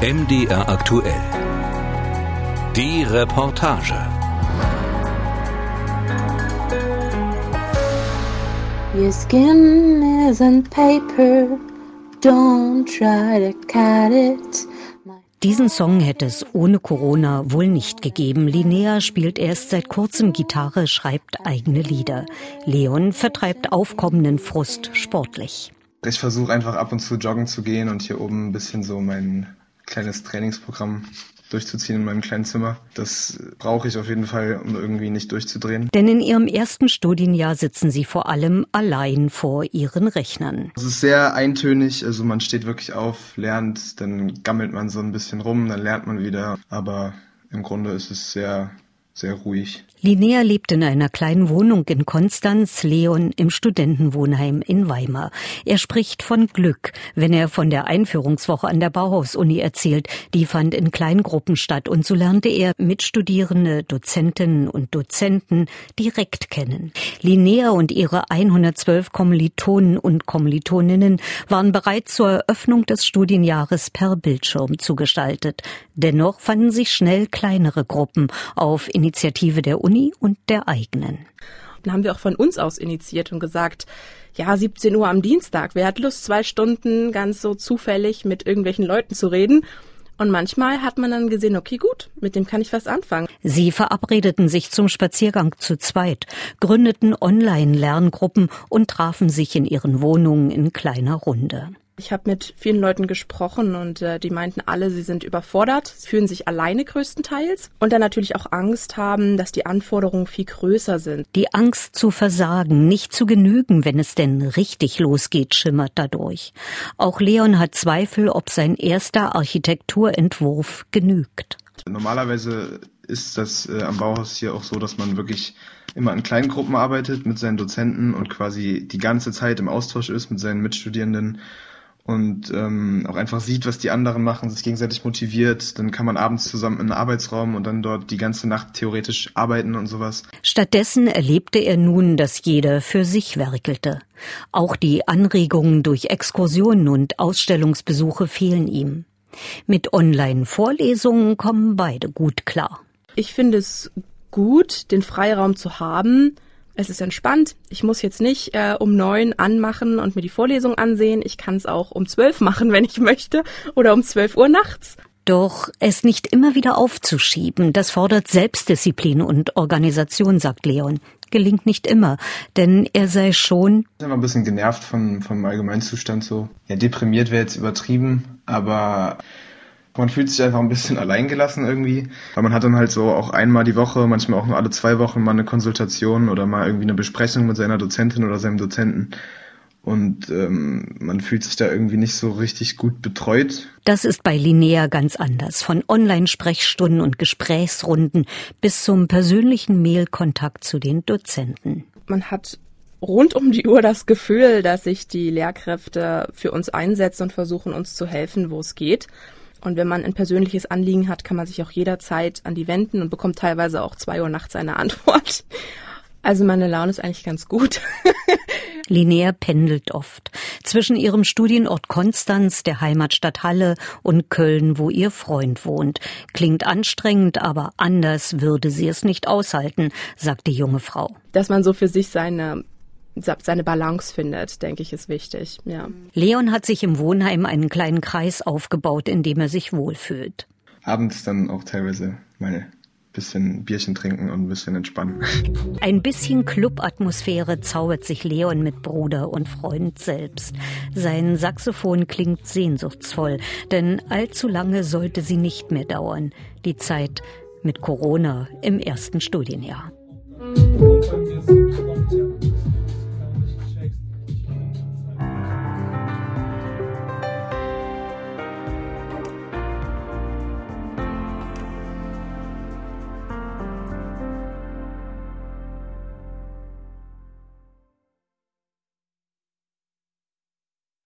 MDR aktuell. Die Reportage. Your skin isn't paper, don't try to cut it. Diesen Song hätte es ohne Corona wohl nicht gegeben. Linnea spielt erst seit kurzem Gitarre, schreibt eigene Lieder. Leon vertreibt aufkommenden Frust sportlich. Ich versuche einfach ab und zu joggen zu gehen und hier oben ein bisschen so mein kleines Trainingsprogramm durchzuziehen in meinem kleinen Zimmer. Das brauche ich auf jeden Fall, um irgendwie nicht durchzudrehen. Denn in ihrem ersten Studienjahr sitzen sie vor allem allein vor ihren Rechnern. Es ist sehr eintönig, also man steht wirklich auf, lernt, dann gammelt man so ein bisschen rum, dann lernt man wieder, aber im Grunde ist es sehr sehr ruhig. Linnea lebt in einer kleinen Wohnung in Konstanz, Leon im Studentenwohnheim in Weimar. Er spricht von Glück, wenn er von der Einführungswoche an der Bauhaus-Uni erzählt. Die fand in kleinen Gruppen statt und so lernte er Mitstudierende, Dozentinnen und Dozenten direkt kennen. Linnea und ihre 112 Kommilitonen und Kommilitoninnen waren bereits zur Eröffnung des Studienjahres per Bildschirm zugestaltet. Dennoch fanden sich schnell kleinere Gruppen auf Initiative der Uni und der eigenen. Dann haben wir auch von uns aus initiiert und gesagt, ja, 17 Uhr am Dienstag. Wer hat Lust, zwei Stunden ganz so zufällig mit irgendwelchen Leuten zu reden? Und manchmal hat man dann gesehen, okay, gut, mit dem kann ich was anfangen. Sie verabredeten sich zum Spaziergang zu zweit, gründeten Online-Lerngruppen und trafen sich in ihren Wohnungen in kleiner Runde. Ich habe mit vielen Leuten gesprochen und äh, die meinten alle, sie sind überfordert, fühlen sich alleine größtenteils und dann natürlich auch Angst haben, dass die Anforderungen viel größer sind. Die Angst zu versagen, nicht zu genügen, wenn es denn richtig losgeht, schimmert dadurch. Auch Leon hat Zweifel, ob sein erster Architekturentwurf genügt. Normalerweise ist das äh, am Bauhaus hier auch so, dass man wirklich immer in kleinen Gruppen arbeitet mit seinen Dozenten und quasi die ganze Zeit im Austausch ist mit seinen Mitstudierenden und ähm, auch einfach sieht, was die anderen machen, sich gegenseitig motiviert. Dann kann man abends zusammen in einen Arbeitsraum und dann dort die ganze Nacht theoretisch arbeiten und sowas. Stattdessen erlebte er nun, dass jeder für sich werkelte. Auch die Anregungen durch Exkursionen und Ausstellungsbesuche fehlen ihm. Mit Online-Vorlesungen kommen beide gut klar. Ich finde es gut, den Freiraum zu haben, es ist entspannt. Ich muss jetzt nicht äh, um neun anmachen und mir die Vorlesung ansehen. Ich kann es auch um zwölf machen, wenn ich möchte, oder um zwölf Uhr nachts. Doch es nicht immer wieder aufzuschieben, das fordert Selbstdisziplin und Organisation, sagt Leon. Gelingt nicht immer, denn er sei schon. Ich bin ein bisschen genervt von, vom Allgemeinzustand so. Ja, deprimiert wäre jetzt übertrieben, aber man fühlt sich einfach ein bisschen alleingelassen irgendwie, weil man hat dann halt so auch einmal die Woche, manchmal auch nur alle zwei Wochen mal eine Konsultation oder mal irgendwie eine Besprechung mit seiner Dozentin oder seinem Dozenten. Und ähm, man fühlt sich da irgendwie nicht so richtig gut betreut. Das ist bei Linnea ganz anders. Von Online-Sprechstunden und Gesprächsrunden bis zum persönlichen Mailkontakt zu den Dozenten. Man hat rund um die Uhr das Gefühl, dass sich die Lehrkräfte für uns einsetzen und versuchen, uns zu helfen, wo es geht. Und wenn man ein persönliches Anliegen hat, kann man sich auch jederzeit an die wenden und bekommt teilweise auch zwei Uhr nachts eine Antwort. Also meine Laune ist eigentlich ganz gut. Linnea pendelt oft zwischen ihrem Studienort Konstanz, der Heimatstadt Halle und Köln, wo ihr Freund wohnt. Klingt anstrengend, aber anders würde sie es nicht aushalten, sagt die junge Frau. Dass man so für sich seine seine Balance findet, denke ich, ist wichtig. Ja. Leon hat sich im Wohnheim einen kleinen Kreis aufgebaut, in dem er sich wohlfühlt. Abends dann auch teilweise mal bisschen Bierchen trinken und ein bisschen entspannen. Ein bisschen Clubatmosphäre zaubert sich Leon mit Bruder und Freund selbst. Sein Saxophon klingt sehnsuchtsvoll, denn allzu lange sollte sie nicht mehr dauern. Die Zeit mit Corona im ersten Studienjahr.